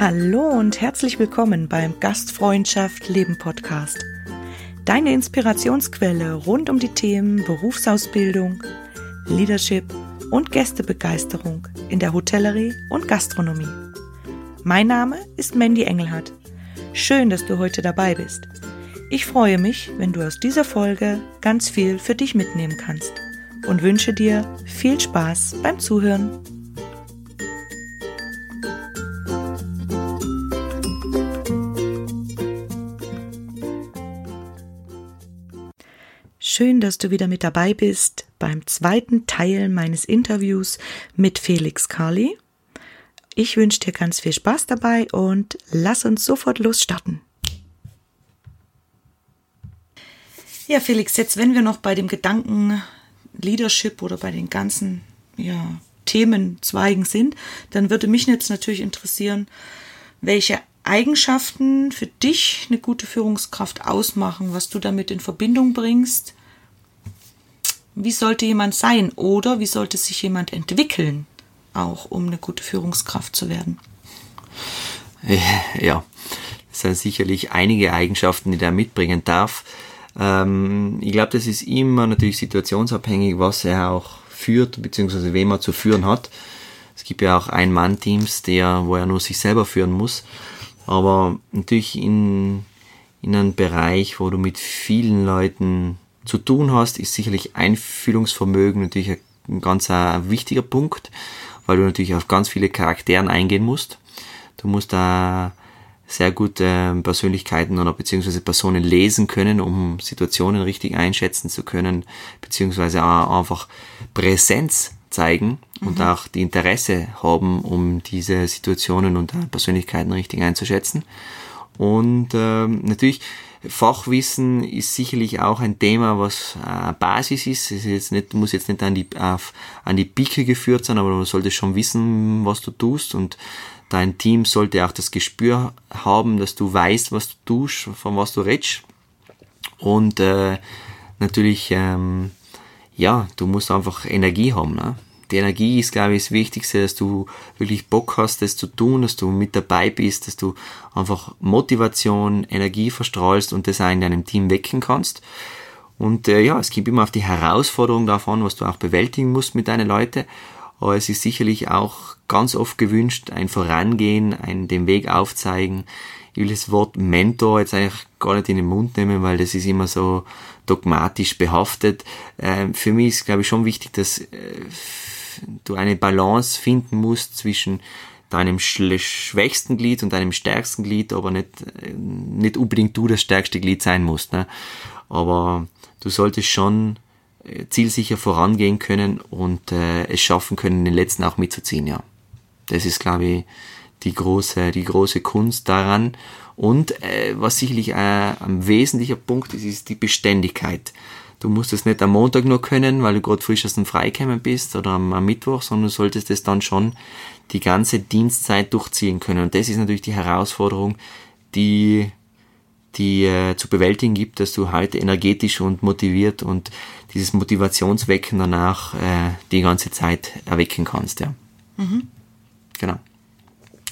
Hallo und herzlich willkommen beim Gastfreundschaft Leben Podcast. Deine Inspirationsquelle rund um die Themen Berufsausbildung, Leadership und Gästebegeisterung in der Hotellerie und Gastronomie. Mein Name ist Mandy Engelhardt. Schön, dass du heute dabei bist. Ich freue mich, wenn du aus dieser Folge ganz viel für dich mitnehmen kannst und wünsche dir viel Spaß beim Zuhören. Schön, dass du wieder mit dabei bist beim zweiten Teil meines Interviews mit Felix Carly. Ich wünsche dir ganz viel Spaß dabei und lass uns sofort losstarten. Ja, Felix, jetzt wenn wir noch bei dem Gedanken Leadership oder bei den ganzen ja, Themenzweigen sind, dann würde mich jetzt natürlich interessieren, welche Eigenschaften für dich eine gute Führungskraft ausmachen, was du damit in Verbindung bringst wie sollte jemand sein oder wie sollte sich jemand entwickeln, auch um eine gute Führungskraft zu werden? Ja, es sind sicherlich einige Eigenschaften, die er mitbringen darf. Ähm, ich glaube, das ist immer natürlich situationsabhängig, was er auch führt, beziehungsweise wem er zu führen hat. Es gibt ja auch Ein-Mann-Teams, wo er nur sich selber führen muss. Aber natürlich in, in einem Bereich, wo du mit vielen Leuten zu tun hast, ist sicherlich Einfühlungsvermögen natürlich ein ganz ein wichtiger Punkt, weil du natürlich auf ganz viele Charakteren eingehen musst. Du musst da sehr gute Persönlichkeiten oder beziehungsweise Personen lesen können, um Situationen richtig einschätzen zu können, beziehungsweise auch einfach Präsenz zeigen und mhm. auch die Interesse haben, um diese Situationen und Persönlichkeiten richtig einzuschätzen. Und ähm, natürlich Fachwissen ist sicherlich auch ein Thema, was äh, Basis ist. Es ist jetzt nicht, muss jetzt nicht an die, auf, an die Pike geführt sein, aber man sollte schon wissen, was du tust und dein Team sollte auch das Gespür haben, dass du weißt, was du tust, von was du redest. Und äh, natürlich, ähm, ja, du musst einfach Energie haben. Ne? Die Energie ist, glaube ich, das Wichtigste, dass du wirklich Bock hast, das zu tun, dass du mit dabei bist, dass du einfach Motivation, Energie verstrahlst und das auch in deinem Team wecken kannst. Und äh, ja, es gibt immer auf die Herausforderung davon, was du auch bewältigen musst mit deinen Leuten. Aber es ist sicherlich auch ganz oft gewünscht, ein Vorangehen, ein den Weg aufzeigen. Ich will das Wort Mentor jetzt eigentlich gar nicht in den Mund nehmen, weil das ist immer so dogmatisch behaftet. Äh, für mich ist, glaube ich, schon wichtig, dass äh, du eine Balance finden musst zwischen deinem schwächsten Glied und deinem stärksten Glied, aber nicht, nicht unbedingt du das stärkste Glied sein musst. Ne? Aber du solltest schon äh, zielsicher vorangehen können und äh, es schaffen können, den letzten auch mitzuziehen, ja. Das ist, glaube ich, die große, die große Kunst daran. Und äh, was sicherlich äh, ein wesentlicher Punkt ist, ist die Beständigkeit. Du musst es nicht am Montag nur können, weil du gerade frisch aus dem Freikämmen bist oder am, Mittwoch, sondern du solltest es dann schon die ganze Dienstzeit durchziehen können. Und das ist natürlich die Herausforderung, die die äh, zu bewältigen gibt, dass du heute energetisch und motiviert und dieses Motivationswecken danach äh, die ganze Zeit erwecken kannst, ja. Mhm. Genau.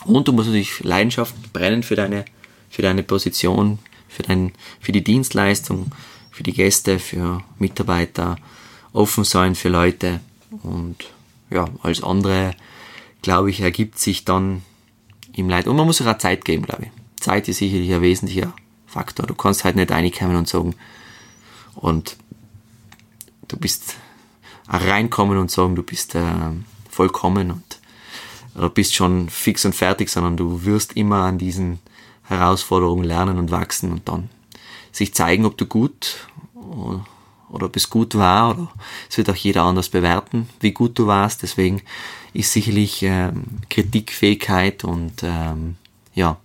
Und du musst natürlich Leidenschaft brennen für deine, für deine Position, für dein, für die Dienstleistung, für die Gäste, für Mitarbeiter, offen sein für Leute und ja, als andere, glaube ich, ergibt sich dann im Leid. Und man muss auch Zeit geben, glaube ich. Zeit ist sicherlich ein wesentlicher Faktor. Du kannst halt nicht reinkommen und sagen, und du bist reinkommen und sagen, du bist äh, vollkommen und oder bist schon fix und fertig, sondern du wirst immer an diesen Herausforderungen lernen und wachsen und dann sich zeigen, ob du gut oder ob es gut war oder es wird auch jeder anders bewerten, wie gut du warst. Deswegen ist sicherlich ähm, Kritikfähigkeit und ähm, ja,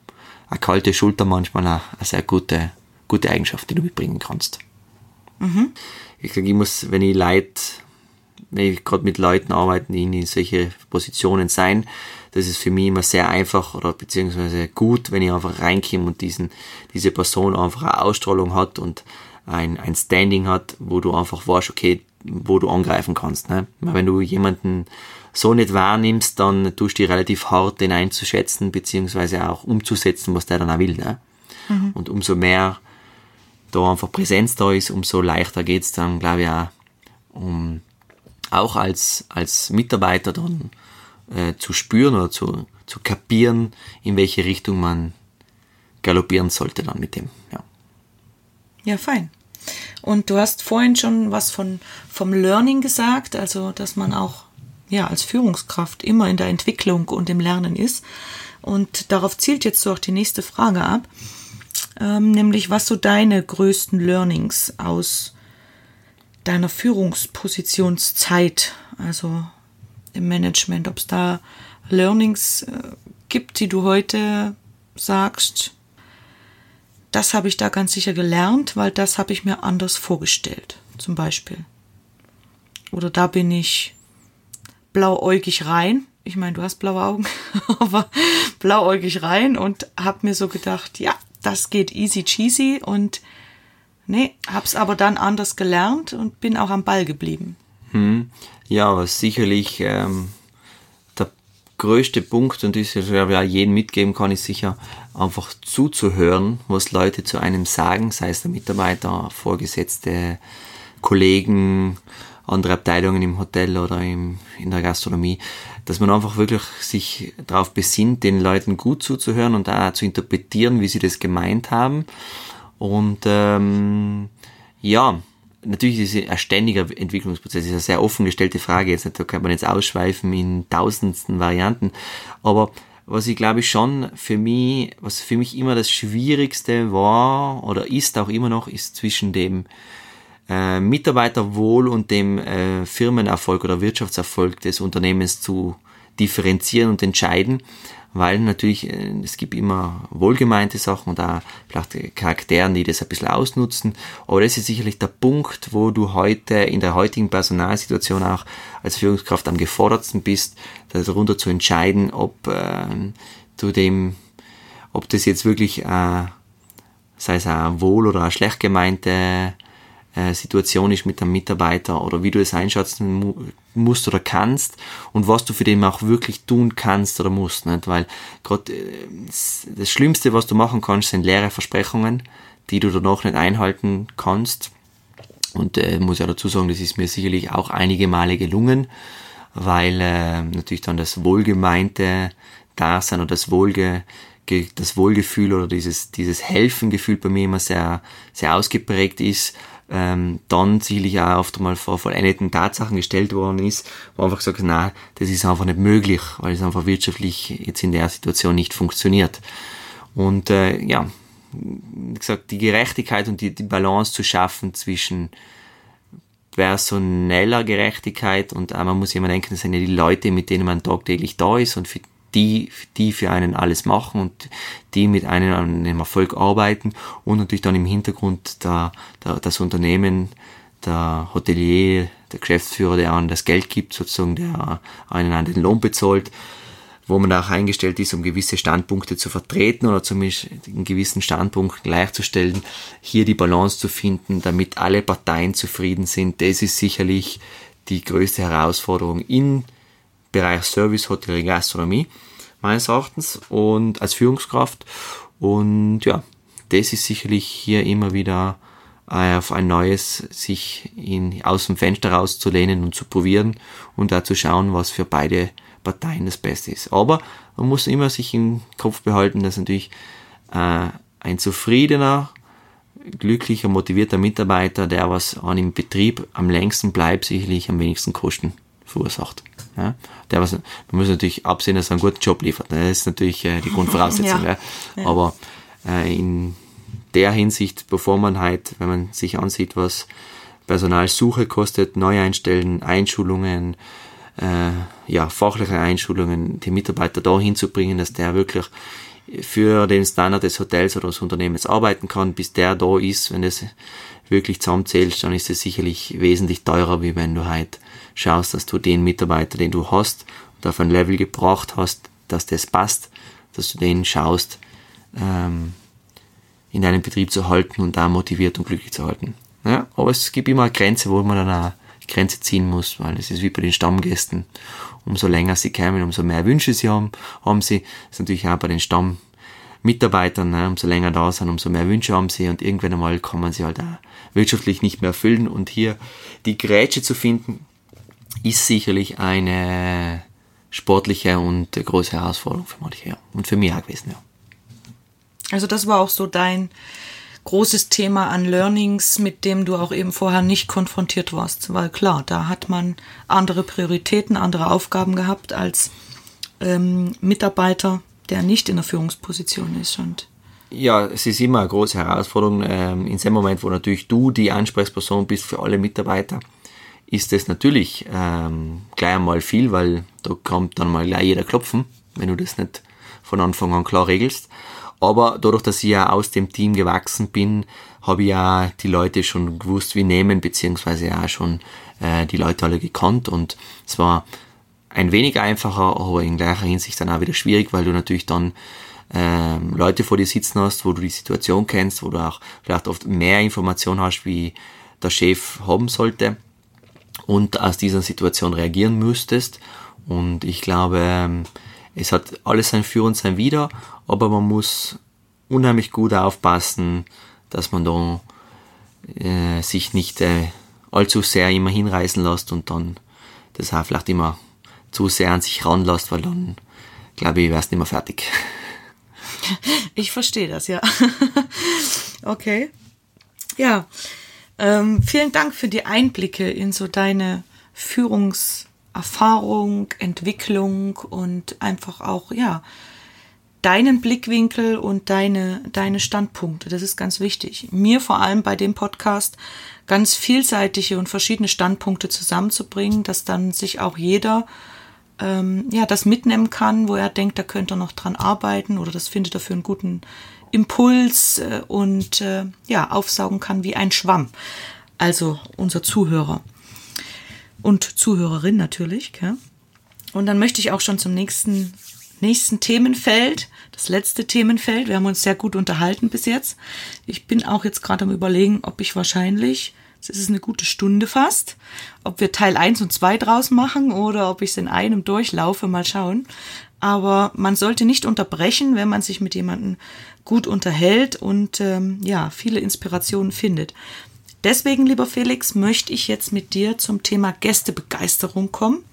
eine kalte Schulter manchmal eine, eine sehr gute, gute Eigenschaft, die du mitbringen kannst. Mhm. Ich sage, ich muss, wenn ich Leid, wenn ich gerade mit Leuten arbeite, die in solche Positionen sein, das ist für mich immer sehr einfach oder beziehungsweise gut, wenn ich einfach reinkomme und diesen, diese Person einfach eine Ausstrahlung hat und ein, ein Standing hat, wo du einfach weißt, okay, wo du angreifen kannst. Ne? Wenn du jemanden so nicht wahrnimmst, dann tust du dich relativ hart, den einzuschätzen, beziehungsweise auch umzusetzen, was der dann auch will. Ne? Mhm. Und umso mehr da einfach Präsenz da ist, umso leichter geht's dann, glaube ich, auch, um auch als, als Mitarbeiter dann äh, zu spüren oder zu, zu kapieren, in welche Richtung man galoppieren sollte dann mit dem. Ja, ja fein. Und du hast vorhin schon was von, vom Learning gesagt, also dass man auch ja, als Führungskraft immer in der Entwicklung und im Lernen ist. Und darauf zielt jetzt so auch die nächste Frage ab, ähm, nämlich was so deine größten Learnings aus deiner Führungspositionszeit, also im Management, ob es da Learnings äh, gibt, die du heute sagst, das habe ich da ganz sicher gelernt, weil das habe ich mir anders vorgestellt, zum Beispiel. Oder da bin ich blauäugig rein. Ich meine, du hast blaue Augen, aber blauäugig rein und habe mir so gedacht, ja, das geht easy cheesy und nee, hab's aber dann anders gelernt und bin auch am Ball geblieben. Hm. Ja, was sicherlich ähm, größte Punkt, und das ich ja jedem mitgeben kann, ist sicher einfach zuzuhören, was Leute zu einem sagen, sei es der Mitarbeiter, Vorgesetzte, Kollegen, andere Abteilungen im Hotel oder im, in der Gastronomie, dass man einfach wirklich sich darauf besinnt, den Leuten gut zuzuhören und da zu interpretieren, wie sie das gemeint haben. Und ähm, ja, natürlich ist es ein ständiger Entwicklungsprozess, ist eine sehr offen gestellte Frage, jetzt, da kann man jetzt ausschweifen in tausendsten Varianten, aber was ich glaube schon für mich, was für mich immer das Schwierigste war oder ist auch immer noch, ist zwischen dem äh, Mitarbeiterwohl und dem äh, Firmenerfolg oder Wirtschaftserfolg des Unternehmens zu differenzieren und entscheiden weil natürlich äh, es gibt immer wohlgemeinte Sachen und auch vielleicht Charakteren, die das ein bisschen ausnutzen. Aber das ist sicherlich der Punkt, wo du heute in der heutigen Personalsituation auch als Führungskraft am gefordertsten bist, darunter zu entscheiden, ob äh, du dem, ob das jetzt wirklich äh, sei es ein wohl oder eine schlecht gemeinte äh, Situation ist mit dem Mitarbeiter oder wie du es einschätzen musst oder kannst und was du für den auch wirklich tun kannst oder musst. Nicht? Weil gerade äh, das Schlimmste, was du machen kannst, sind leere Versprechungen, die du danach nicht einhalten kannst. Und äh, muss ja dazu sagen, das ist mir sicherlich auch einige Male gelungen, weil äh, natürlich dann das wohlgemeinte Dasein oder das Wohlge das Wohlgefühl oder dieses, dieses Helfengefühl bei mir immer sehr, sehr ausgeprägt ist ähm, dann sicherlich auch oft einmal vor vollendeten Tatsachen gestellt worden ist, wo einfach gesagt, na, das ist einfach nicht möglich, weil es einfach wirtschaftlich jetzt in der Situation nicht funktioniert. Und äh, ja, wie gesagt, die Gerechtigkeit und die, die Balance zu schaffen zwischen personeller Gerechtigkeit und äh, man muss immer denken, das sind ja die Leute, mit denen man tagtäglich da ist und für die, die für einen alles machen und die mit einem an dem Erfolg arbeiten und natürlich dann im Hintergrund der, der, das Unternehmen, der Hotelier, der Geschäftsführer, der einen das Geld gibt, sozusagen, der einen an den Lohn bezahlt, wo man auch eingestellt ist, um gewisse Standpunkte zu vertreten oder zumindest in gewissen Standpunkten gleichzustellen, hier die Balance zu finden, damit alle Parteien zufrieden sind. Das ist sicherlich die größte Herausforderung in Bereich Service, Hotellerie, Gastronomie, meines Erachtens, und als Führungskraft. Und ja, das ist sicherlich hier immer wieder äh, auf ein neues, sich in, aus dem Fenster rauszulehnen und zu probieren und da zu schauen, was für beide Parteien das Beste ist. Aber man muss immer sich im Kopf behalten, dass natürlich äh, ein zufriedener, glücklicher, motivierter Mitarbeiter, der was an dem Betrieb am längsten bleibt, sicherlich am wenigsten Kosten verursacht. Ja? Der was, man muss natürlich absehen, dass er einen guten Job liefert. Ne? Das ist natürlich äh, die Grundvoraussetzung. ja. ja. Aber äh, in der Hinsicht, bevor man halt, wenn man sich ansieht, was Personalsuche kostet, Neueinstellen, Einschulungen, äh, ja, fachliche Einschulungen, die Mitarbeiter dahin zu bringen, dass der wirklich für den Standard des Hotels oder des Unternehmens arbeiten kann, bis der da ist, wenn es wirklich zusammenzählst, dann ist es sicherlich wesentlich teurer, wie wenn du halt schaust, dass du den Mitarbeiter, den du hast und auf ein Level gebracht hast, dass das passt, dass du den schaust, ähm, in deinem Betrieb zu halten und da motiviert und glücklich zu halten. Ja, aber es gibt immer eine Grenze, wo man dann auch Grenze ziehen muss, weil es ist wie bei den Stammgästen. Umso länger sie kämen, umso mehr Wünsche sie haben, haben sie. Das ist natürlich auch bei den Stammmitarbeitern, ne? umso länger da sind, umso mehr Wünsche haben sie und irgendwann einmal kann man sie halt auch wirtschaftlich nicht mehr erfüllen und hier die Grätsche zu finden, ist sicherlich eine sportliche und große Herausforderung für manche, ja. Und für mich auch gewesen, ja. Also das war auch so dein großes Thema an Learnings, mit dem du auch eben vorher nicht konfrontiert warst. Weil klar, da hat man andere Prioritäten, andere Aufgaben gehabt als ähm, Mitarbeiter, der nicht in der Führungsposition ist. Und ja, es ist immer eine große Herausforderung. Ähm, in dem Moment, wo natürlich du die Ansprechperson bist für alle Mitarbeiter, ist es natürlich ähm, gleich einmal viel, weil da kommt dann mal gleich jeder klopfen, wenn du das nicht von Anfang an klar regelst. Aber dadurch, dass ich ja aus dem Team gewachsen bin, habe ich ja die Leute schon gewusst, wie nehmen, beziehungsweise ja schon äh, die Leute alle gekannt. Und es war ein wenig einfacher, aber in gleicher Hinsicht dann auch wieder schwierig, weil du natürlich dann ähm, Leute vor dir sitzen hast, wo du die Situation kennst, wo du auch vielleicht oft mehr Informationen hast, wie der Chef haben sollte und aus dieser Situation reagieren müsstest. Und ich glaube, ähm, es hat alles sein Für und sein Wider, aber man muss unheimlich gut aufpassen, dass man da äh, sich nicht äh, allzu sehr immer hinreißen lässt und dann das auch vielleicht immer zu sehr an sich ranlässt, weil dann glaube ich, wärst nicht mehr fertig. Ich verstehe das, ja. okay. Ja, ähm, vielen Dank für die Einblicke in so deine Führungserfahrung, Entwicklung und einfach auch, ja, deinen Blickwinkel und deine, deine Standpunkte. Das ist ganz wichtig. Mir vor allem bei dem Podcast ganz vielseitige und verschiedene Standpunkte zusammenzubringen, dass dann sich auch jeder ähm, ja, das mitnehmen kann, wo er denkt, da könnte er noch dran arbeiten oder das findet er für einen guten Impuls äh, und äh, ja, aufsaugen kann wie ein Schwamm. Also unser Zuhörer und Zuhörerin natürlich. Gell? Und dann möchte ich auch schon zum nächsten, nächsten Themenfeld, das letzte Themenfeld. Wir haben uns sehr gut unterhalten bis jetzt. Ich bin auch jetzt gerade am Überlegen, ob ich wahrscheinlich, es ist eine gute Stunde fast, ob wir Teil 1 und 2 draus machen oder ob ich es in einem durchlaufe, mal schauen. Aber man sollte nicht unterbrechen, wenn man sich mit jemandem gut unterhält und ähm, ja, viele Inspirationen findet. Deswegen, lieber Felix, möchte ich jetzt mit dir zum Thema Gästebegeisterung kommen,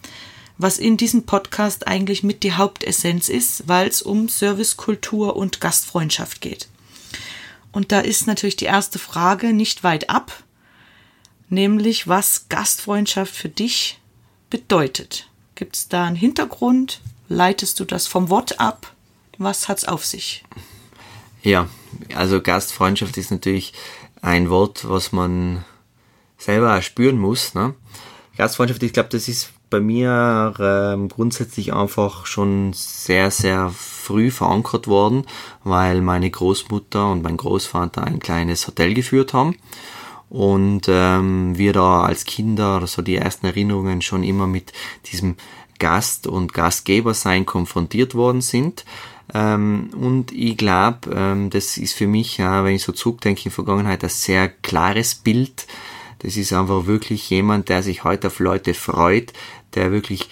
was in diesem Podcast eigentlich mit die Hauptessenz ist, weil es um Servicekultur und Gastfreundschaft geht. Und da ist natürlich die erste Frage nicht weit ab, nämlich was Gastfreundschaft für dich bedeutet. Gibt es da einen Hintergrund? Leitest du das vom Wort ab? Was hat's auf sich? Ja, also Gastfreundschaft ist natürlich ein Wort, was man selber spüren muss. Ne? Gastfreundschaft, ich glaube, das ist bei mir ähm, grundsätzlich einfach schon sehr, sehr früh verankert worden, weil meine Großmutter und mein Großvater ein kleines Hotel geführt haben und ähm, wir da als Kinder so die ersten Erinnerungen schon immer mit diesem Gast und Gastgeber sein konfrontiert worden sind. Ähm, und ich glaube, ähm, das ist für mich, ja, wenn ich so zurückdenke in Vergangenheit, ein sehr klares Bild. Das ist einfach wirklich jemand, der sich heute auf Leute freut, der wirklich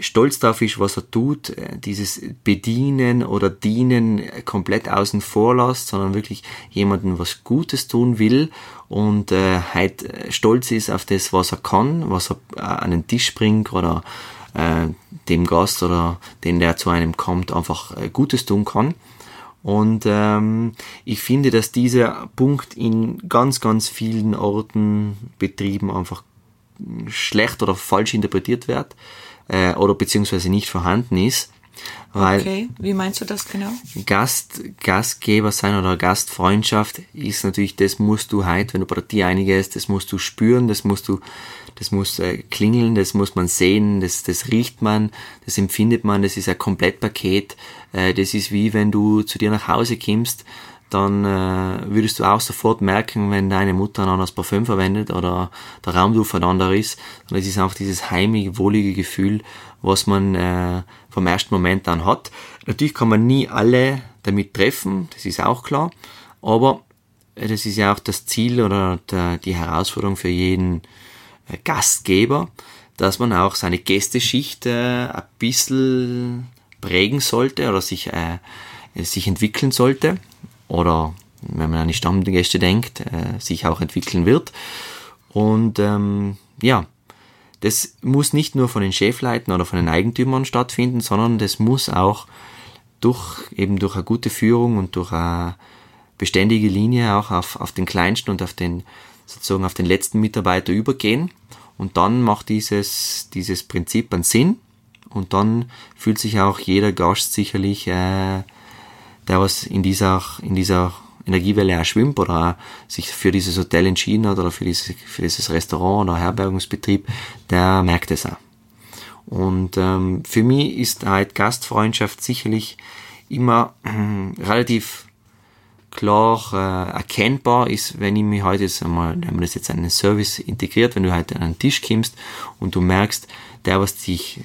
stolz darauf ist, was er tut, äh, dieses Bedienen oder Dienen komplett außen vor lässt, sondern wirklich jemanden was Gutes tun will und äh, halt stolz ist auf das, was er kann, was er äh, an den Tisch bringt oder äh, dem Gast oder den, der zu einem kommt, einfach äh, Gutes tun kann. Und ähm, ich finde, dass dieser Punkt in ganz, ganz vielen Orten, Betrieben einfach schlecht oder falsch interpretiert wird äh, oder beziehungsweise nicht vorhanden ist. Weil okay, wie meinst du das genau? Gast, Gastgeber sein oder Gastfreundschaft ist natürlich, das musst du halt, wenn du bei dir einigest, das musst du spüren, das musst du das muss äh, klingeln, das muss man sehen, das, das riecht man, das empfindet man, das ist ein Komplettpaket. Äh, das ist wie wenn du zu dir nach Hause kommst, dann äh, würdest du auch sofort merken, wenn deine Mutter ein anderes Parfüm verwendet oder der Raumduft ein anderer ist. Und es ist einfach dieses heimige, wohlige Gefühl, was man äh, vom ersten Moment an hat. Natürlich kann man nie alle damit treffen, das ist auch klar, aber das ist ja auch das Ziel oder der, die Herausforderung für jeden äh, Gastgeber, dass man auch seine Gästeschicht äh, ein bisschen prägen sollte oder sich, äh, sich entwickeln sollte oder wenn man an die Stammgäste denkt, äh, sich auch entwickeln wird. Und ähm, ja, das muss nicht nur von den Chefleiten oder von den Eigentümern stattfinden, sondern das muss auch durch eben durch eine gute Führung und durch eine beständige Linie auch auf, auf den kleinsten und auf den sozusagen auf den letzten Mitarbeiter übergehen. Und dann macht dieses, dieses Prinzip einen Sinn. Und dann fühlt sich auch jeder Gast sicherlich, äh, der was in dieser, in dieser Energiewelle auch schwimmt oder auch sich für dieses Hotel entschieden hat oder für dieses, für dieses Restaurant oder Herbergungsbetrieb, der merkt es auch. Und ähm, für mich ist halt Gastfreundschaft sicherlich immer äh, relativ klar äh, erkennbar ist, wenn ich mich heute jetzt einmal, wenn man das jetzt in einen Service integriert, wenn du halt an einen Tisch kommst und du merkst, der, was dich,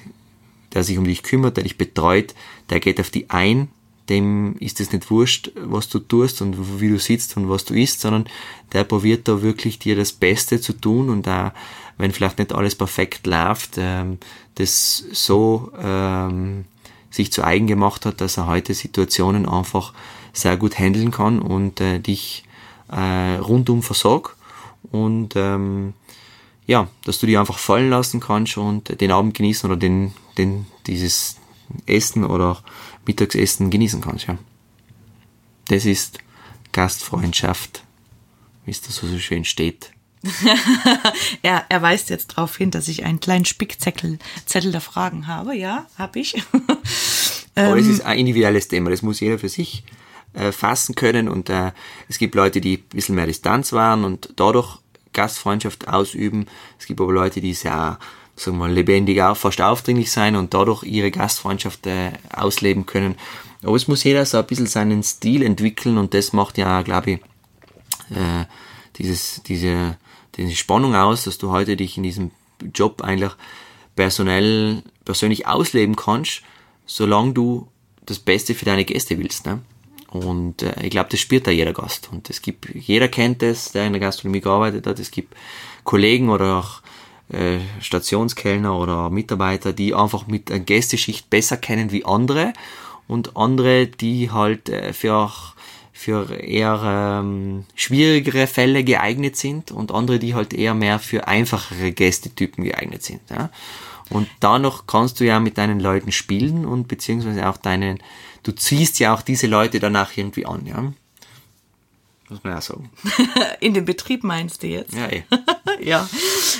der sich um dich kümmert, der dich betreut, der geht auf die ein, dem ist es nicht wurscht, was du tust und wie du sitzt und was du isst, sondern der probiert da wirklich dir das Beste zu tun und da, wenn vielleicht nicht alles perfekt läuft, ähm, das so ähm, sich zu eigen gemacht hat, dass er heute Situationen einfach sehr gut handeln kann und äh, dich äh, rundum versorgt und ähm, ja, dass du dich einfach fallen lassen kannst und den Abend genießen oder den, den, dieses Essen oder Mittagsessen genießen kannst, ja. Das ist Gastfreundschaft, wie es da so schön steht. er, er weist jetzt darauf hin, dass ich einen kleinen Spickzettel Zettel der Fragen habe. Ja, habe ich. Aber es ähm, ist ein individuelles Thema, das muss jeder für sich äh, fassen können und äh, es gibt Leute, die ein bisschen mehr Distanz wahren und dadurch Gastfreundschaft ausüben. Es gibt aber Leute, die sehr, sagen wir mal, lebendig, auch fast aufdringlich sein und dadurch ihre Gastfreundschaft äh, ausleben können. Aber es muss jeder so ein bisschen seinen Stil entwickeln und das macht ja, glaube ich, äh, dieses, diese, diese Spannung aus, dass du heute dich in diesem Job eigentlich personell, persönlich ausleben kannst, solange du das Beste für deine Gäste willst. Ne? Und äh, ich glaube, das spürt da jeder Gast. Und es gibt, jeder kennt es, der in der Gastronomie gearbeitet hat. Es gibt Kollegen oder auch äh, Stationskellner oder Mitarbeiter, die einfach mit einer Gästeschicht besser kennen wie andere. Und andere, die halt äh, für, für eher ähm, schwierigere Fälle geeignet sind und andere, die halt eher mehr für einfachere Gästetypen geeignet sind. Ja? Und noch kannst du ja mit deinen Leuten spielen und beziehungsweise auch deinen, du ziehst ja auch diese Leute danach irgendwie an, ja. Muss man ja sagen. In den Betrieb meinst du jetzt? Ja, eh. ja,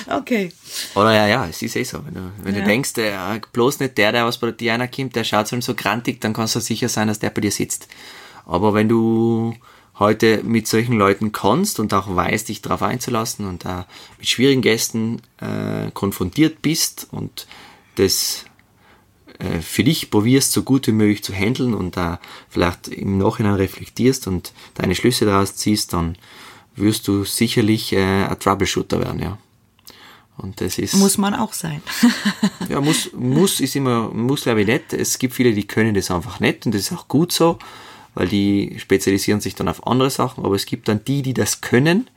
okay. Oder ja, ja, es ist eh so. Wenn du, wenn ja. du denkst, der, bloß nicht der, der was bei dir einer kommt, der schaut so grantig, dann kannst du sicher sein, dass der bei dir sitzt. Aber wenn du heute mit solchen Leuten kannst und auch weißt, dich darauf einzulassen und da mit schwierigen Gästen äh, konfrontiert bist und das für dich probierst, so gut wie möglich zu handeln und da vielleicht im Nachhinein reflektierst und deine Schlüsse daraus ziehst, dann wirst du sicherlich äh, ein Troubleshooter werden, ja. Und das ist. Muss man auch sein. ja, muss, muss ist immer, muss glaube ich nicht. Es gibt viele, die können das einfach nicht und das ist auch gut so weil die spezialisieren sich dann auf andere Sachen, aber es gibt dann die, die das können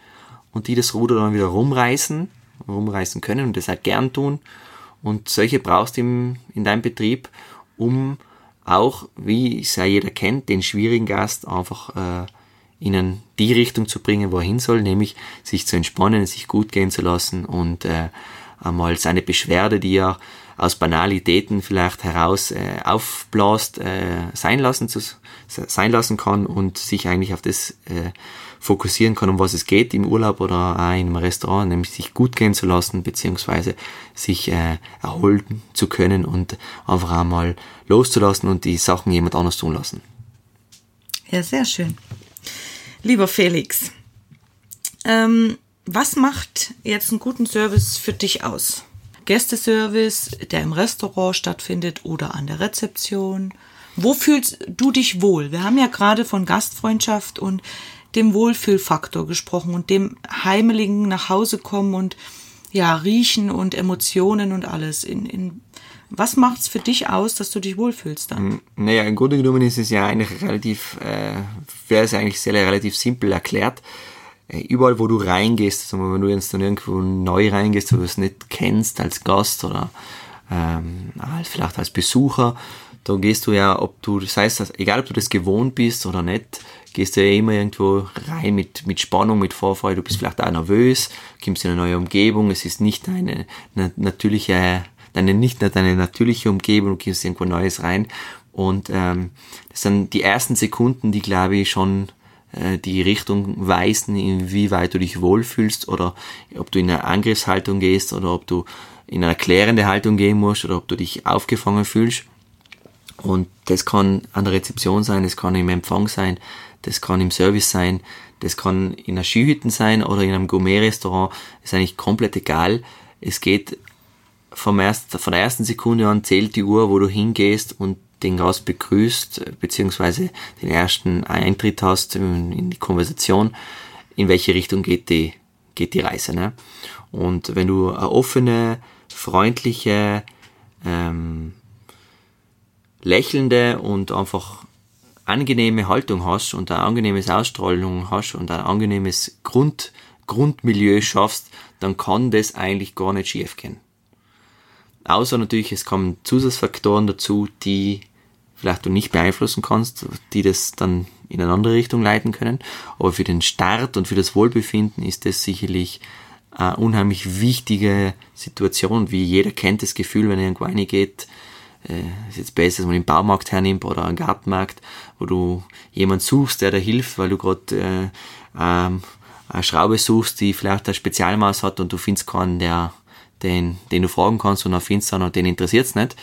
und die das Ruder dann wieder rumreißen, rumreißen können und das auch gern tun. Und solche brauchst du im, in deinem Betrieb, um auch, wie es ja jeder kennt, den schwierigen Gast einfach äh, ihnen die Richtung zu bringen, wo er hin soll, nämlich sich zu entspannen, sich gut gehen zu lassen und äh, einmal seine Beschwerde, die er aus Banalitäten vielleicht heraus äh, aufblasst, äh, sein lassen zu sein lassen kann und sich eigentlich auf das äh, fokussieren kann, um was es geht im Urlaub oder auch in einem Restaurant, nämlich sich gut gehen zu lassen, beziehungsweise sich äh, erholen zu können und einfach einmal loszulassen und die Sachen jemand anders tun lassen. Ja, sehr schön. Lieber Felix, ähm, was macht jetzt einen guten Service für dich aus? Gästeservice, der im Restaurant stattfindet oder an der Rezeption? Wo fühlst du dich wohl? Wir haben ja gerade von Gastfreundschaft und dem Wohlfühlfaktor gesprochen und dem heimeligen nach Hause kommen und ja, riechen und Emotionen und alles. In, in, was macht's für dich aus, dass du dich wohlfühlst dann? Hm, naja, im Grunde genommen ist es ja eigentlich relativ, äh, wäre es eigentlich sehr relativ simpel erklärt. äh, überall, wo du reingehst, also wenn du jetzt dann irgendwo neu reingehst, wo du es nicht kennst als Gast oder ähm, vielleicht als Besucher, da gehst du ja, ob du, das heißt, egal ob du das gewohnt bist oder nicht, gehst du ja immer irgendwo rein mit, mit Spannung, mit Vorfreude, du bist vielleicht auch nervös, kommst in eine neue Umgebung, es ist nicht eine, eine natürliche, deine, nicht deine natürliche Umgebung, du kommst irgendwo Neues rein. Und ähm, das sind die ersten Sekunden, die glaube ich schon äh, die Richtung weisen, inwieweit du dich wohlfühlst oder ob du in eine Angriffshaltung gehst oder ob du in eine erklärende Haltung gehen musst oder ob du dich aufgefangen fühlst. Und das kann an der Rezeption sein, das kann im Empfang sein, das kann im Service sein, das kann in einer Skihütte sein oder in einem Gourmet-Restaurant, ist eigentlich komplett egal. Es geht vom erst, von der ersten Sekunde an zählt die Uhr, wo du hingehst und den Gast begrüßt, beziehungsweise den ersten Eintritt hast in, die Konversation, in welche Richtung geht die, geht die Reise. Ne? Und wenn du eine offene, freundliche, ähm, lächelnde und einfach angenehme Haltung hast und eine angenehmes Ausstrahlung hast und ein angenehmes Grund, Grundmilieu schaffst, dann kann das eigentlich gar nicht schief gehen. Außer natürlich, es kommen Zusatzfaktoren dazu, die vielleicht du nicht beeinflussen kannst, die das dann in eine andere Richtung leiten können. Aber für den Start und für das Wohlbefinden ist das sicherlich eine unheimlich wichtige Situation, wie jeder kennt das Gefühl, wenn er irgendwo reingeht, äh, ist jetzt besser, dass man den Baumarkt hernimmt oder einen Gartenmarkt, wo du jemand suchst, der da hilft, weil du gerade äh, ähm, eine Schraube suchst, die vielleicht ein Spezialmaß hat und du findest keinen, der, den, den du fragen kannst und dann findest du und den interessiert's nicht.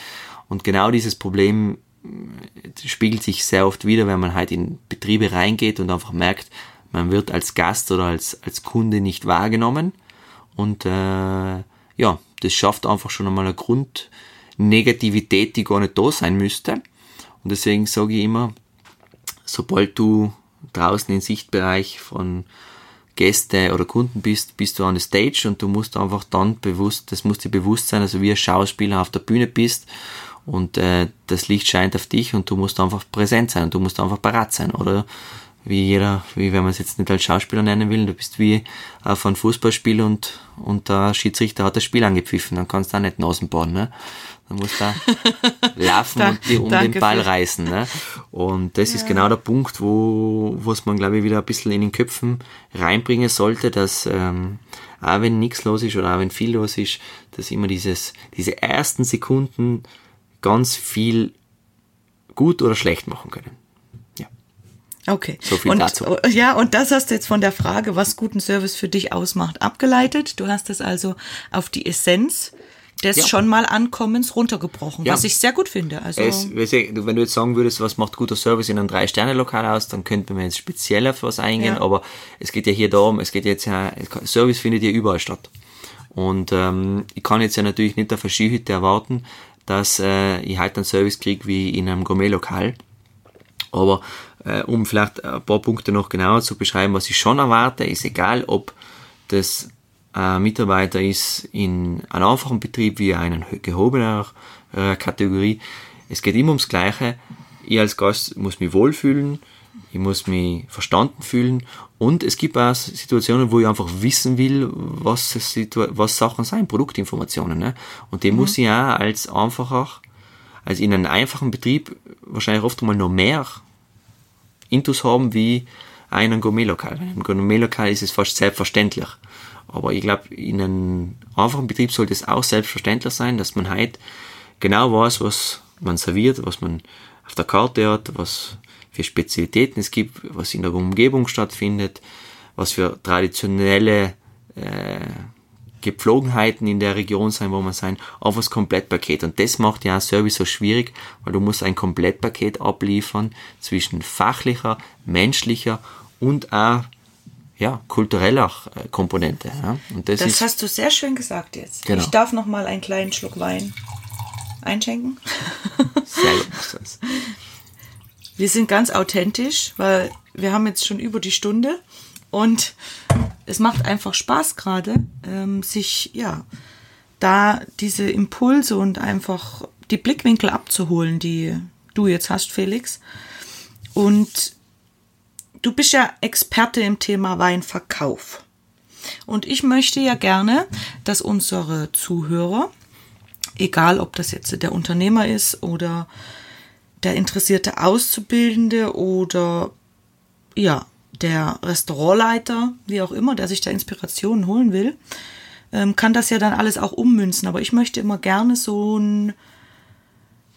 Und genau dieses Problem äh, spiegelt sich sehr oft wieder, wenn man halt in Betriebe reingeht und einfach merkt, man wird als Gast oder als, als Kunde nicht wahrgenommen. Und äh, ja, das schafft einfach schon einmal eine Grund, Negativität, die gar nicht da sein müsste. Und deswegen sage ich immer, sobald du draußen im Sichtbereich von Gäste oder Kunden bist, bist du an der Stage und du musst einfach dann bewusst, das muss dir bewusst sein, also wie ein Schauspieler auf der Bühne bist und äh, das Licht scheint auf dich und du musst einfach präsent sein und du musst einfach parat sein, oder? Wie jeder, wie wenn man es jetzt nicht als Schauspieler nennen will, du bist wie auf einem Fußballspiel und, und der Schiedsrichter hat das Spiel angepfiffen, dann kannst du auch nicht Nasen bauen, ne? Dann musst du laufen da, und die um den Ball für. reißen, ne? Und das ja. ist genau der Punkt, wo, was man, glaube ich, wieder ein bisschen in den Köpfen reinbringen sollte, dass, ähm, auch wenn nichts los ist oder auch wenn viel los ist, dass immer dieses, diese ersten Sekunden ganz viel gut oder schlecht machen können. Okay. So viel und, dazu. Ja, und das hast du jetzt von der Frage, was guten Service für dich ausmacht, abgeleitet. Du hast es also auf die Essenz des ja. schon mal Ankommens runtergebrochen, ja. was ich sehr gut finde. Also es, wenn du jetzt sagen würdest, was macht guter Service in einem Drei-Sterne-Lokal aus, dann könnte man jetzt speziell auf was eingehen, ja. aber es geht ja hier darum, es geht jetzt ja, Service findet ja überall statt. Und ähm, ich kann jetzt ja natürlich nicht auf eine Skihütte erwarten, dass äh, ich halt einen Service kriege wie in einem Gourmet-Lokal. Aber äh, um vielleicht ein paar Punkte noch genauer zu beschreiben, was ich schon erwarte, ist egal, ob das ein Mitarbeiter ist in einem einfachen Betrieb wie einer gehobener äh, Kategorie. Es geht immer ums Gleiche. Ich als Gast muss mich wohlfühlen, ich muss mich verstanden fühlen und es gibt auch Situationen, wo ich einfach wissen will, was, was Sachen sein, Produktinformationen. Ne? Und die mhm. muss ich auch als einfacher, als in einem einfachen Betrieb wahrscheinlich oft einmal noch mehr Intus haben wie einen Gourmet-Lokal. In einem Gourmet-Lokal ist es fast selbstverständlich. Aber ich glaube, in einem einfachen Betrieb sollte es auch selbstverständlich sein, dass man halt genau weiß, was man serviert, was man auf der Karte hat, was für Spezialitäten es gibt, was in der Umgebung stattfindet, was für traditionelle äh, Gepflogenheiten in der Region sein, wo man sein, auf das Komplettpaket. Und das macht ja Service so schwierig, weil du musst ein Komplettpaket abliefern zwischen fachlicher, menschlicher und auch ja, kultureller äh, Komponente. Ja. Und das, das hast du sehr schön gesagt jetzt. Genau. Ich darf noch mal einen kleinen Schluck Wein einschenken. Sehr gut. Wir sind ganz authentisch, weil wir haben jetzt schon über die Stunde und es macht einfach Spaß gerade, ähm, sich ja da diese Impulse und einfach die Blickwinkel abzuholen, die du jetzt hast, Felix. Und du bist ja Experte im Thema Weinverkauf. Und ich möchte ja gerne, dass unsere Zuhörer, egal ob das jetzt der Unternehmer ist oder der interessierte Auszubildende oder ja, der Restaurantleiter, wie auch immer, der sich da Inspirationen holen will, ähm, kann das ja dann alles auch ummünzen. Aber ich möchte immer gerne so ein,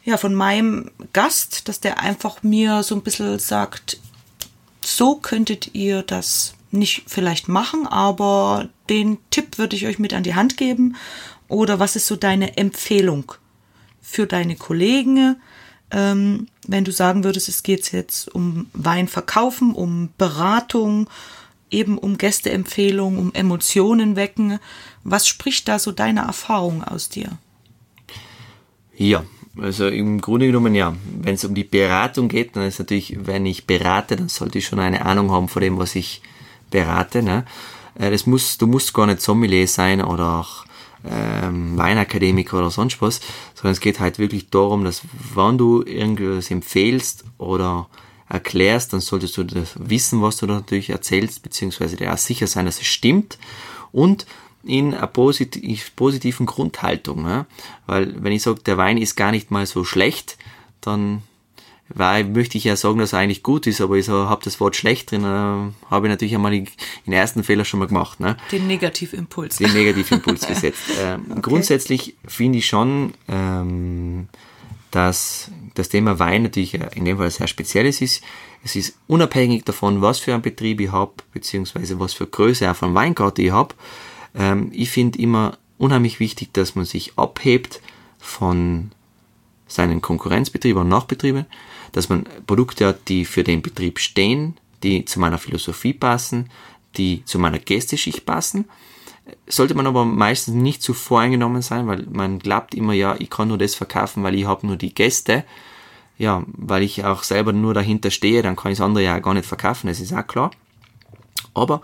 ja, von meinem Gast, dass der einfach mir so ein bisschen sagt, so könntet ihr das nicht vielleicht machen, aber den Tipp würde ich euch mit an die Hand geben. Oder was ist so deine Empfehlung für deine Kollegen? Ähm, wenn du sagen würdest, es geht jetzt um Wein verkaufen, um Beratung, eben um Gästeempfehlung, um Emotionen wecken. Was spricht da so deine Erfahrung aus dir? Ja, also im Grunde genommen ja, wenn es um die Beratung geht, dann ist natürlich, wenn ich berate, dann sollte ich schon eine Ahnung haben von dem, was ich berate. Ne? Äh, das muss, du musst gar nicht Sommelier sein oder auch ähm, Weinakademiker oder sonst was, sondern es geht halt wirklich darum, dass wenn du irgendwas empfehlst oder erklärst, dann solltest du das wissen, was du da natürlich erzählst, beziehungsweise dir auch sicher sein, dass es stimmt und in einer positiv, positiven Grundhaltung. Ne? Weil wenn ich sage, der Wein ist gar nicht mal so schlecht, dann weil möchte ich ja sagen, dass er eigentlich gut ist, aber ich so, habe das Wort schlecht drin, äh, habe ich natürlich einmal den ersten Fehler schon mal gemacht. Ne? Den Negativimpuls. Den Negativimpuls gesetzt. Ähm, okay. Grundsätzlich finde ich schon, ähm, dass das Thema Wein natürlich in dem Fall sehr spezielles ist. Es ist unabhängig davon, was für einen Betrieb ich habe, beziehungsweise was für Größe auch von Weingarten ich habe. Ähm, ich finde immer unheimlich wichtig, dass man sich abhebt von seinen Konkurrenzbetrieben und Nachbetrieben, dass man Produkte hat, die für den Betrieb stehen, die zu meiner Philosophie passen, die zu meiner Gästeschicht passen. Sollte man aber meistens nicht zu voreingenommen sein, weil man glaubt immer, ja, ich kann nur das verkaufen, weil ich habe nur die Gäste. Ja, weil ich auch selber nur dahinter stehe, dann kann ich das andere ja gar nicht verkaufen, das ist auch klar. Aber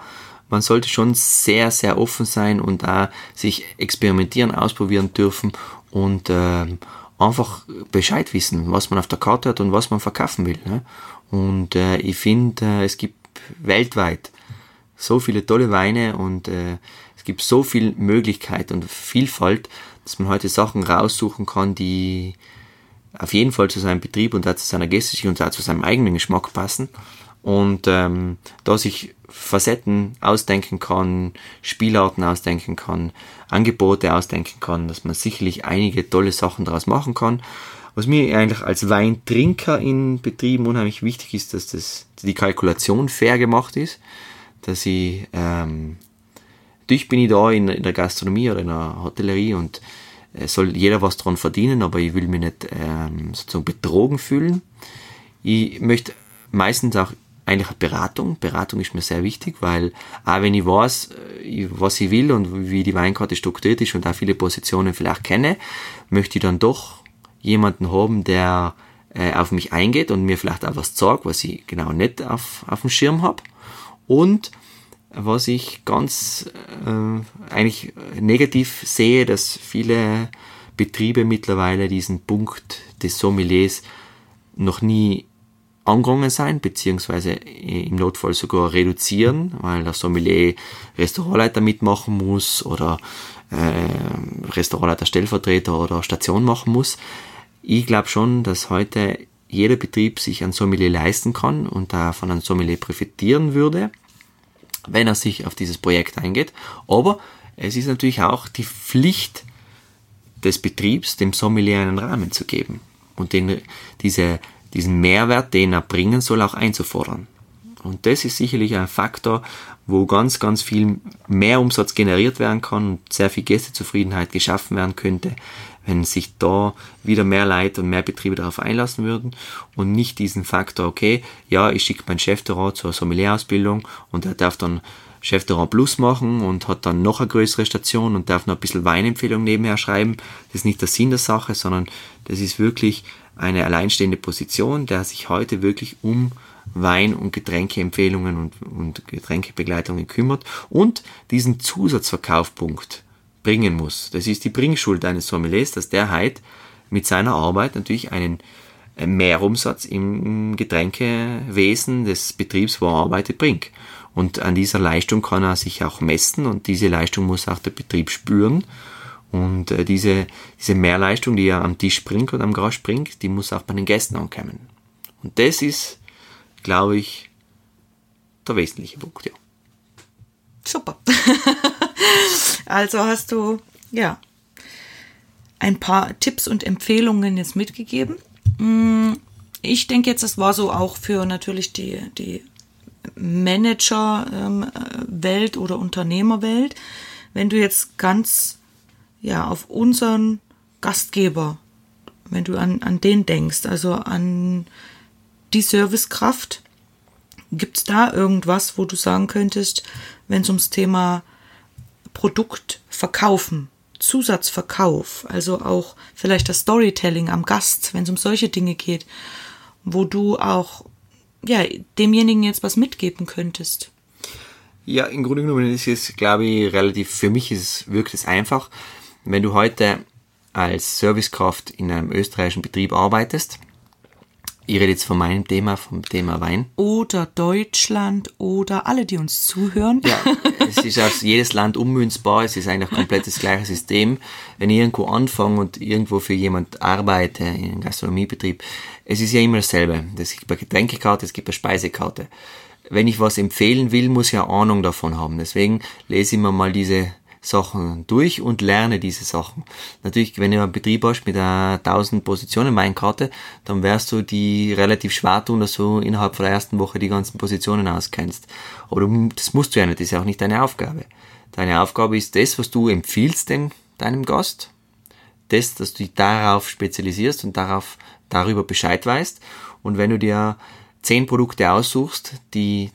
man sollte schon sehr, sehr offen sein und da sich experimentieren, ausprobieren dürfen und ähm, einfach Bescheid wissen, was man auf der Karte hat und was man verkaufen will. Ne? Und äh, ich finde, äh, es gibt weltweit so viele tolle Weine und äh, es gibt so viel Möglichkeit und Vielfalt, dass man heute Sachen raussuchen kann, die auf jeden Fall zu seinem Betrieb und auch zu seiner Gästigkeit und auch zu seinem eigenen Geschmack passen. Und ähm, da sich Facetten ausdenken kann, Spielarten ausdenken kann, Angebote ausdenken kann, dass man sicherlich einige tolle Sachen daraus machen kann. Was mir eigentlich als Weintrinker in Betrieben unheimlich wichtig ist, dass das, die Kalkulation fair gemacht ist, dass ich, ähm, natürlich bin ich da in, in der Gastronomie oder in der Hotellerie und äh, soll jeder was dran verdienen, aber ich will mich nicht ähm, sozusagen betrogen fühlen. Ich möchte meistens auch eigentlich Beratung. Beratung ist mir sehr wichtig, weil auch wenn ich weiß, äh, was ich will und wie die Weinkarte strukturiert ist und auch viele Positionen vielleicht kenne, möchte ich dann doch jemanden haben, der äh, auf mich eingeht und mir vielleicht auch was sagt, was ich genau nicht auf, auf dem Schirm habe. Und was ich ganz äh, eigentlich negativ sehe, dass viele Betriebe mittlerweile diesen Punkt des Sommeliers noch nie angegangen sein, beziehungsweise im Notfall sogar reduzieren, weil der Sommelier Restaurantleiter mitmachen muss oder äh, Restaurantleiter Stellvertreter oder Station machen muss. Ich glaube schon, dass heute jeder Betrieb sich ein Sommelier leisten kann und da von einem Sommelier profitieren würde, wenn er sich auf dieses Projekt eingeht. Aber es ist natürlich auch die Pflicht des Betriebs, dem Sommelier einen Rahmen zu geben und den, diese diesen Mehrwert, den er bringen soll, auch einzufordern. Und das ist sicherlich ein Faktor, wo ganz, ganz viel mehr Umsatz generiert werden kann und sehr viel Gästezufriedenheit geschaffen werden könnte, wenn sich da wieder mehr Leute und mehr Betriebe darauf einlassen würden und nicht diesen Faktor, okay, ja, ich schicke meinen Chefterrat zur Sommelierausbildung und er darf dann Chefterrat Plus machen und hat dann noch eine größere Station und darf noch ein bisschen Weinempfehlung nebenher schreiben. Das ist nicht der Sinn der Sache, sondern das ist wirklich eine alleinstehende Position, der sich heute wirklich um Wein- und Getränkeempfehlungen und, und Getränkebegleitungen kümmert und diesen Zusatzverkaufpunkt bringen muss. Das ist die Bringschuld eines Sommeliers, dass der halt mit seiner Arbeit natürlich einen Mehrumsatz im Getränkewesen des Betriebs, wo er arbeitet, bringt. Und an dieser Leistung kann er sich auch messen und diese Leistung muss auch der Betrieb spüren. Und äh, diese, diese Mehrleistung, die er am Tisch bringt oder am Gras bringt, die muss auch bei den Gästen ankommen. Und das ist, glaube ich, der wesentliche Punkt, ja. Super. also hast du, ja, ein paar Tipps und Empfehlungen jetzt mitgegeben. Mm, ich denke jetzt, das war so auch für natürlich die, die Manager-Welt ähm, oder Unternehmerwelt. Wenn du jetzt ganz ja, auf unseren Gastgeber, wenn du an, an den denkst, also an die Servicekraft, gibt es da irgendwas, wo du sagen könntest, wenn es ums Thema Produkt verkaufen, Zusatzverkauf, also auch vielleicht das Storytelling am Gast, wenn es um solche Dinge geht, wo du auch ja, demjenigen jetzt was mitgeben könntest? Ja, im Grunde genommen ist es, glaube ich, relativ, für mich ist wirkt es einfach. Wenn du heute als Servicekraft in einem österreichischen Betrieb arbeitest, ich rede jetzt von meinem Thema, vom Thema Wein. Oder Deutschland oder alle, die uns zuhören. Ja, es ist aus jedes Land ummünzbar, es ist eigentlich komplett das gleiche System. Wenn ich irgendwo anfange und irgendwo für jemand arbeite, in einem Gastronomiebetrieb, es ist ja immer dasselbe. Es gibt eine Getränkekarte, es gibt eine Speisekarte. Wenn ich was empfehlen will, muss ich eine Ahnung davon haben. Deswegen lese ich mir mal diese Sachen durch und lerne diese Sachen. Natürlich, wenn du einen Betrieb hast mit einer 1000 Positionen Weinkarte, dann wärst du die relativ schwer tun, dass du innerhalb von der ersten Woche die ganzen Positionen auskennst. Aber das musst du ja nicht, das ist ja auch nicht deine Aufgabe. Deine Aufgabe ist das, was du empfiehlst dem, deinem Gast, das, dass du dich darauf spezialisierst und darauf, darüber Bescheid weißt. Und wenn du dir zehn Produkte aussuchst, die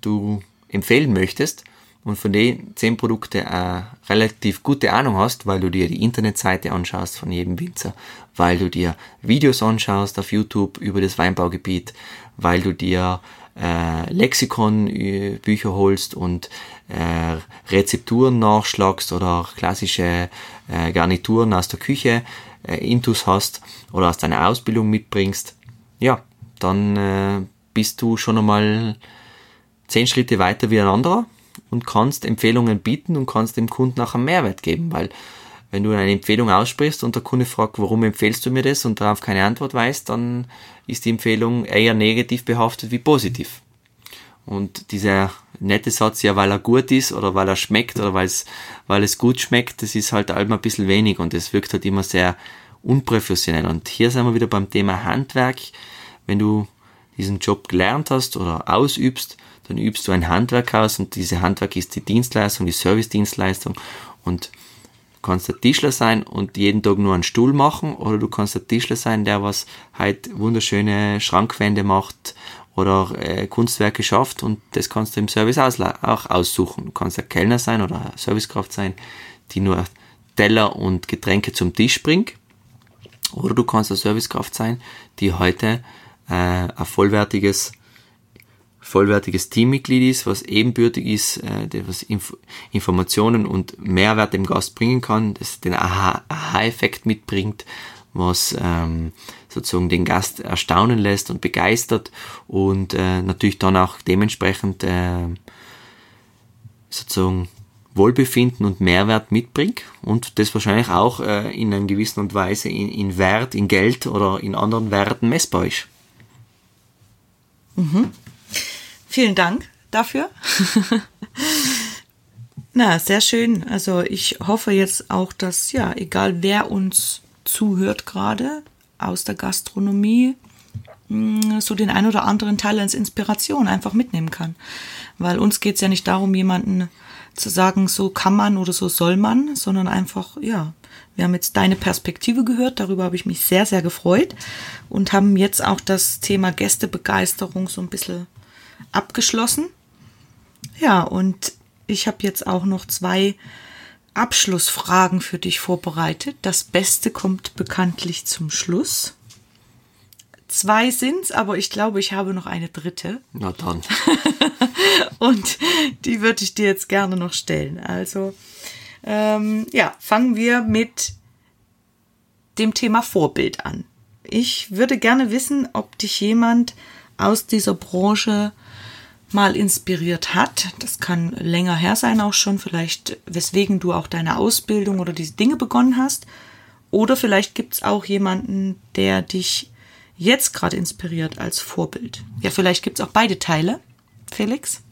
du empfehlen möchtest, und von den zehn Produkten eine relativ gute Ahnung hast, weil du dir die Internetseite anschaust von jedem Winzer, weil du dir Videos anschaust auf YouTube über das Weinbaugebiet, weil du dir äh, Lexikon-Bücher holst und äh, Rezepturen nachschlagst oder klassische äh, Garnituren aus der Küche äh, Intus hast oder aus deiner Ausbildung mitbringst, ja, dann äh, bist du schon einmal zehn Schritte weiter wie ein anderer und kannst Empfehlungen bieten und kannst dem Kunden auch einen Mehrwert geben, weil wenn du eine Empfehlung aussprichst und der Kunde fragt, warum empfehlst du mir das und darauf keine Antwort weißt, dann ist die Empfehlung eher negativ behaftet wie positiv. Und dieser nette Satz, ja, weil er gut ist oder weil er schmeckt oder weil es, weil es gut schmeckt, das ist halt allem ein bisschen wenig und es wirkt halt immer sehr unprofessionell. Und hier sind wir wieder beim Thema Handwerk. Wenn du diesen Job gelernt hast oder ausübst, dann übst du ein Handwerk aus und diese Handwerk ist die Dienstleistung, die Service-Dienstleistung und kannst der Tischler sein und jeden Tag nur einen Stuhl machen oder du kannst der Tischler sein, der was halt wunderschöne Schrankwände macht oder äh, Kunstwerke schafft und das kannst du im Service auch aussuchen. Du kannst ein Kellner sein oder Servicekraft sein, die nur Teller und Getränke zum Tisch bringt oder du kannst eine Servicekraft sein, die heute äh, ein vollwertiges vollwertiges Teammitglied ist, was ebenbürtig ist, äh, was Inf Informationen und Mehrwert dem Gast bringen kann, das den Aha-Effekt mitbringt, was ähm, sozusagen den Gast erstaunen lässt und begeistert und äh, natürlich dann auch dementsprechend äh, sozusagen Wohlbefinden und Mehrwert mitbringt und das wahrscheinlich auch äh, in einer gewissen und Weise in, in Wert, in Geld oder in anderen Werten messbar ist. Mhm. Vielen Dank dafür. Na, sehr schön. Also ich hoffe jetzt auch, dass, ja, egal wer uns zuhört gerade aus der Gastronomie, mm, so den ein oder anderen Teil als Inspiration einfach mitnehmen kann. Weil uns geht es ja nicht darum, jemanden zu sagen, so kann man oder so soll man, sondern einfach, ja, wir haben jetzt deine Perspektive gehört, darüber habe ich mich sehr, sehr gefreut und haben jetzt auch das Thema Gästebegeisterung so ein bisschen abgeschlossen. Ja, und ich habe jetzt auch noch zwei Abschlussfragen für dich vorbereitet. Das Beste kommt bekanntlich zum Schluss. Zwei sind's, aber ich glaube, ich habe noch eine dritte. Na dann. und die würde ich dir jetzt gerne noch stellen. Also, ähm, ja, fangen wir mit dem Thema Vorbild an. ich würde gerne wissen, ob dich jemand aus dieser Branche mal inspiriert hat. Das kann länger her sein auch schon, vielleicht weswegen du auch deine Ausbildung oder diese Dinge begonnen hast. Oder vielleicht gibt es auch jemanden, der dich jetzt gerade inspiriert als Vorbild. Ja, vielleicht gibt es auch beide Teile. Felix?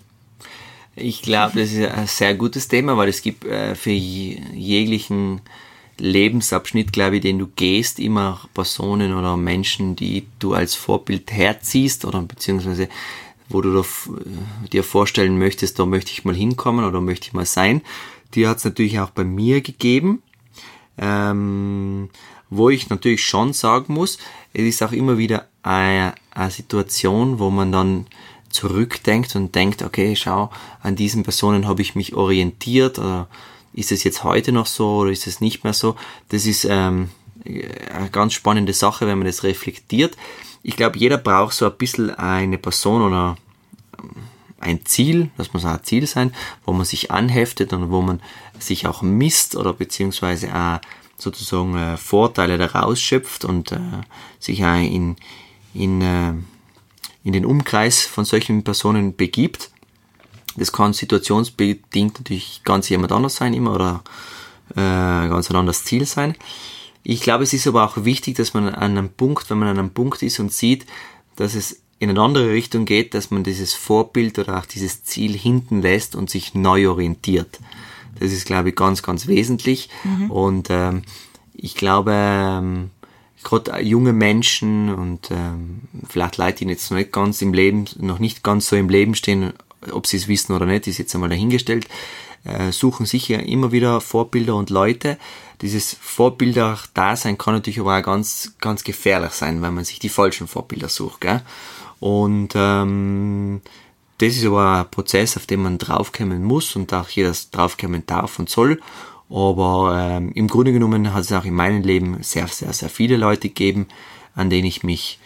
Ich glaube, das ist ein sehr gutes Thema, weil es gibt äh, für jeglichen Lebensabschnitt, glaube ich, den du gehst, immer Personen oder Menschen, die du als Vorbild herziehst oder beziehungsweise wo du äh, dir vorstellen möchtest, da möchte ich mal hinkommen oder möchte ich mal sein. Die hat es natürlich auch bei mir gegeben, ähm, wo ich natürlich schon sagen muss, es ist auch immer wieder eine, eine Situation, wo man dann zurückdenkt und denkt, okay, schau, an diesen Personen habe ich mich orientiert oder ist es jetzt heute noch so oder ist es nicht mehr so? Das ist ähm, eine ganz spannende Sache, wenn man das reflektiert. Ich glaube, jeder braucht so ein bisschen eine Person oder ähm, ein Ziel, das muss auch ein Ziel sein, wo man sich anheftet und wo man sich auch misst oder beziehungsweise auch sozusagen äh, Vorteile daraus schöpft und äh, sich auch in, in, äh, in den Umkreis von solchen Personen begibt. Das kann situationsbedingt natürlich ganz jemand anders sein immer oder äh, ganz ein anderes Ziel sein. Ich glaube, es ist aber auch wichtig, dass man an einem Punkt, wenn man an einem Punkt ist und sieht, dass es in eine andere Richtung geht, dass man dieses Vorbild oder auch dieses Ziel hinten lässt und sich neu orientiert. Das ist, glaube ich, ganz, ganz wesentlich. Mhm. Und ähm, ich glaube, ähm, gerade junge Menschen und ähm, vielleicht Leute, die jetzt noch nicht ganz im Leben, noch nicht ganz so im Leben stehen, ob sie es wissen oder nicht, ist jetzt einmal dahingestellt, äh, suchen sicher immer wieder Vorbilder und Leute. Dieses Vorbilder-Dasein kann natürlich aber auch ganz, ganz gefährlich sein, wenn man sich die falschen Vorbilder sucht. Gell? Und ähm, das ist aber ein Prozess, auf den man draufkommen muss und auch jeder draufkommen darf und soll. Aber ähm, im Grunde genommen hat es auch in meinem Leben sehr, sehr, sehr viele Leute gegeben, an denen ich mich,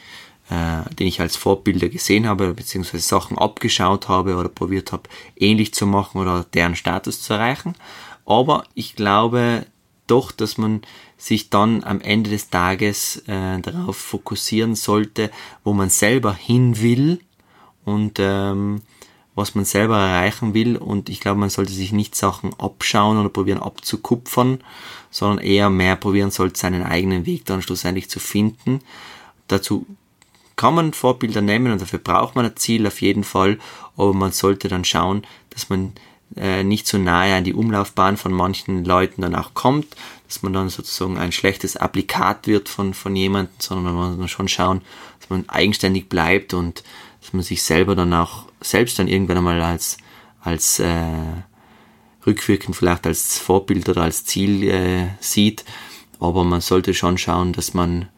äh, den ich als Vorbilder gesehen habe, beziehungsweise Sachen abgeschaut habe oder probiert habe, ähnlich zu machen oder deren Status zu erreichen. Aber ich glaube doch, dass man sich dann am Ende des Tages äh, darauf fokussieren sollte, wo man selber hin will und ähm, was man selber erreichen will. Und ich glaube, man sollte sich nicht Sachen abschauen oder probieren abzukupfern, sondern eher mehr probieren sollte, seinen eigenen Weg dann schlussendlich zu finden. Dazu kann man Vorbilder nehmen und dafür braucht man ein Ziel auf jeden Fall, aber man sollte dann schauen, dass man äh, nicht so nahe an die Umlaufbahn von manchen Leuten dann auch kommt, dass man dann sozusagen ein schlechtes Applikat wird von, von jemandem, sondern man muss schon schauen, dass man eigenständig bleibt und dass man sich selber dann auch selbst dann irgendwann einmal als, als äh, rückwirkend vielleicht als Vorbild oder als Ziel äh, sieht. Aber man sollte schon schauen, dass man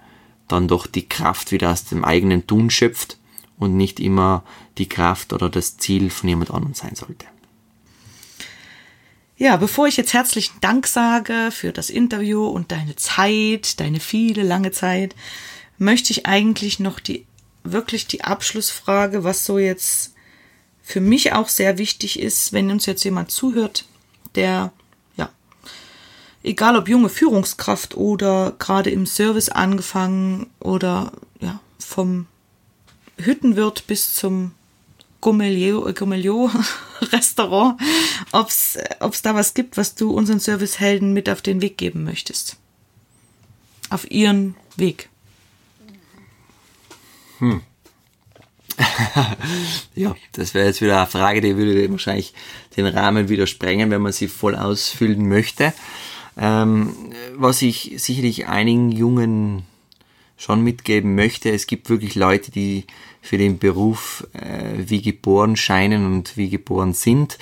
dann doch die Kraft wieder aus dem eigenen Tun schöpft und nicht immer die Kraft oder das Ziel von jemand anderem sein sollte. Ja, bevor ich jetzt herzlichen Dank sage für das Interview und deine Zeit, deine viele lange Zeit, möchte ich eigentlich noch die wirklich die Abschlussfrage, was so jetzt für mich auch sehr wichtig ist, wenn uns jetzt jemand zuhört, der, egal ob junge Führungskraft oder gerade im Service angefangen oder, ja, vom Hüttenwirt bis zum Gourmillot-Restaurant, ob es da was gibt, was du unseren Servicehelden mit auf den Weg geben möchtest. Auf ihren Weg. Hm. ja, das wäre jetzt wieder eine Frage, die würde wahrscheinlich den Rahmen wieder sprengen, wenn man sie voll ausfüllen möchte. Ähm, was ich sicherlich einigen Jungen schon mitgeben möchte, es gibt wirklich Leute, die für den Beruf äh, wie geboren scheinen und wie geboren sind.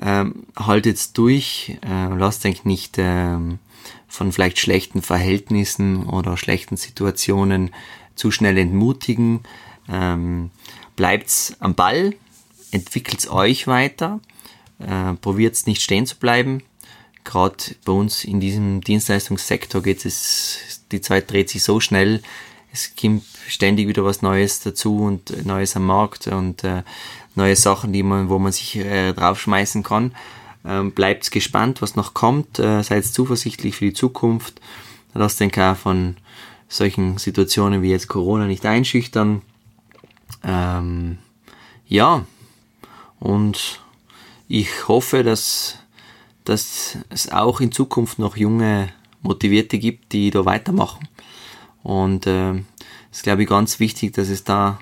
Ähm, haltet durch, äh, lasst euch nicht ähm, von vielleicht schlechten Verhältnissen oder schlechten Situationen zu schnell entmutigen. Ähm, bleibt's am Ball, entwickelt's euch weiter, äh, probiert's nicht stehen zu bleiben. Gerade bei uns in diesem Dienstleistungssektor geht es, die Zeit dreht sich so schnell, es kommt ständig wieder was Neues dazu und Neues am Markt und äh, neue Sachen, die man, wo man sich äh, draufschmeißen kann. Ähm, bleibt gespannt, was noch kommt. Äh, seid zuversichtlich für die Zukunft. Lasst den K von solchen Situationen wie jetzt Corona nicht einschüchtern. Ähm, ja, und ich hoffe, dass, dass es auch in Zukunft noch junge Motivierte gibt, die da weitermachen. Und äh, ist, glaube ich, ganz wichtig, dass es da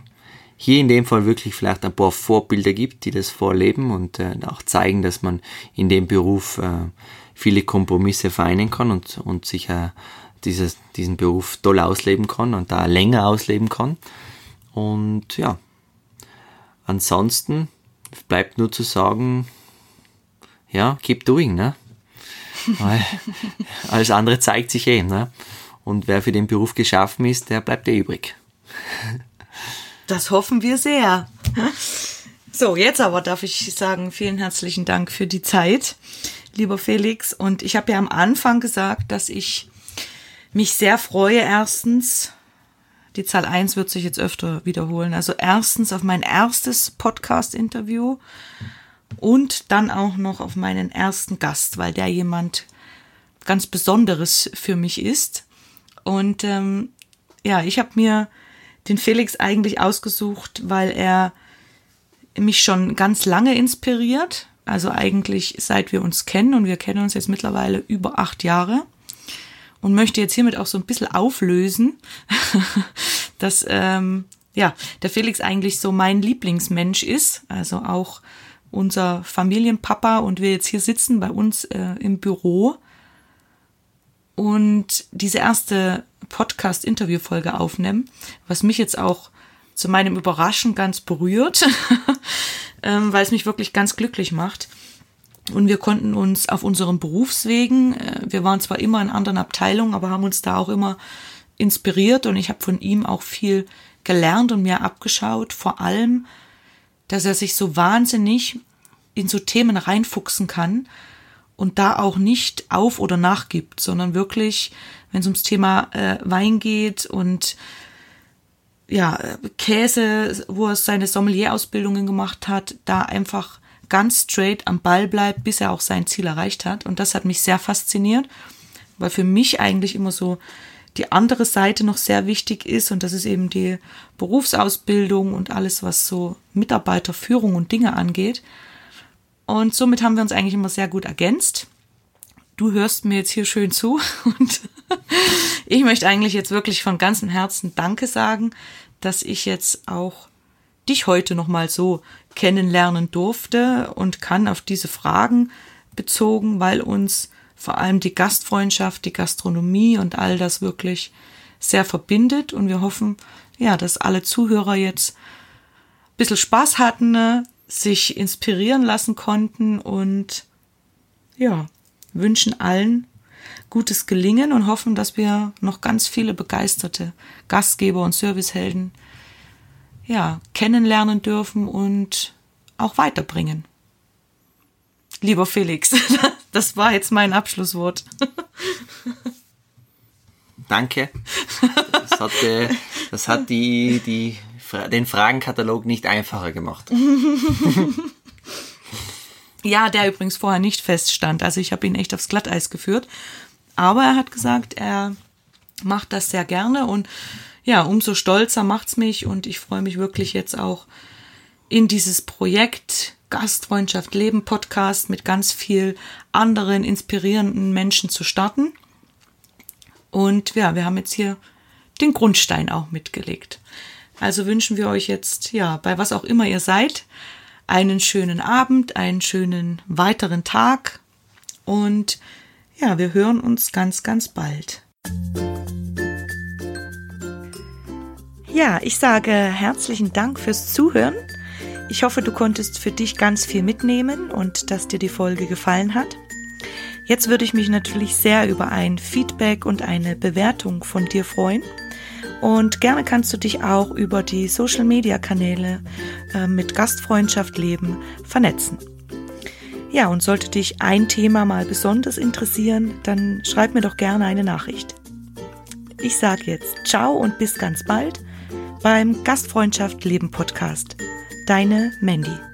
hier in dem Fall wirklich vielleicht ein paar Vorbilder gibt, die das vorleben und äh, auch zeigen, dass man in dem Beruf äh, viele Kompromisse vereinen kann und, und sich äh, dieses, diesen Beruf toll ausleben kann und da länger ausleben kann. Und ja, ansonsten bleibt nur zu sagen, ja, keep doing, ne? Weil alles andere zeigt sich eh, ne? Und wer für den Beruf geschaffen ist, der bleibt eh übrig. Das hoffen wir sehr. So, jetzt aber darf ich sagen, vielen herzlichen Dank für die Zeit, lieber Felix. Und ich habe ja am Anfang gesagt, dass ich mich sehr freue, erstens, die Zahl 1 wird sich jetzt öfter wiederholen, also erstens auf mein erstes Podcast-Interview und dann auch noch auf meinen ersten Gast, weil der jemand ganz Besonderes für mich ist. Und ähm, ja, ich habe mir den Felix eigentlich ausgesucht, weil er mich schon ganz lange inspiriert. Also eigentlich seit wir uns kennen und wir kennen uns jetzt mittlerweile über acht Jahre und möchte jetzt hiermit auch so ein bisschen auflösen, dass ähm, ja der Felix eigentlich so mein Lieblingsmensch ist, also auch unser Familienpapa und wir jetzt hier sitzen bei uns äh, im Büro und diese erste Podcast-Interview-Folge aufnehmen, was mich jetzt auch zu meinem Überraschen ganz berührt, ähm, weil es mich wirklich ganz glücklich macht. Und wir konnten uns auf unseren Berufswegen, äh, wir waren zwar immer in anderen Abteilungen, aber haben uns da auch immer inspiriert und ich habe von ihm auch viel gelernt und mir abgeschaut, vor allem, dass er sich so wahnsinnig in so Themen reinfuchsen kann und da auch nicht auf oder nachgibt, sondern wirklich, wenn es ums Thema äh, Wein geht und ja, Käse, wo er seine Sommelier-Ausbildungen gemacht hat, da einfach ganz straight am Ball bleibt, bis er auch sein Ziel erreicht hat. Und das hat mich sehr fasziniert, weil für mich eigentlich immer so die andere Seite noch sehr wichtig ist und das ist eben die Berufsausbildung und alles, was so Mitarbeiterführung und Dinge angeht. Und somit haben wir uns eigentlich immer sehr gut ergänzt. Du hörst mir jetzt hier schön zu. Und ich möchte eigentlich jetzt wirklich von ganzem Herzen Danke sagen, dass ich jetzt auch dich heute nochmal so kennenlernen durfte und kann auf diese Fragen bezogen, weil uns vor allem die Gastfreundschaft, die Gastronomie und all das wirklich sehr verbindet. Und wir hoffen, ja, dass alle Zuhörer jetzt ein bisschen Spaß hatten, ne, sich inspirieren lassen konnten und ja, wünschen allen gutes Gelingen und hoffen, dass wir noch ganz viele begeisterte Gastgeber und Servicehelden ja, kennenlernen dürfen und auch weiterbringen. Lieber Felix, das war jetzt mein Abschlusswort. Danke. Das hat, äh, das hat die, die, den Fragenkatalog nicht einfacher gemacht. Ja, der übrigens vorher nicht feststand. Also ich habe ihn echt aufs Glatteis geführt. Aber er hat gesagt, er macht das sehr gerne und ja, umso stolzer macht's mich und ich freue mich wirklich jetzt auch in dieses Projekt Gastfreundschaft Leben Podcast mit ganz viel anderen inspirierenden Menschen zu starten. Und ja, wir haben jetzt hier den Grundstein auch mitgelegt. Also wünschen wir euch jetzt, ja, bei was auch immer ihr seid, einen schönen Abend, einen schönen weiteren Tag und ja, wir hören uns ganz, ganz bald. Ja, ich sage herzlichen Dank fürs Zuhören. Ich hoffe, du konntest für dich ganz viel mitnehmen und dass dir die Folge gefallen hat. Jetzt würde ich mich natürlich sehr über ein Feedback und eine Bewertung von dir freuen. Und gerne kannst du dich auch über die Social-Media-Kanäle äh, mit Gastfreundschaft leben vernetzen. Ja, und sollte dich ein Thema mal besonders interessieren, dann schreib mir doch gerne eine Nachricht. Ich sage jetzt ciao und bis ganz bald beim Gastfreundschaft Leben Podcast. Deine Mandy.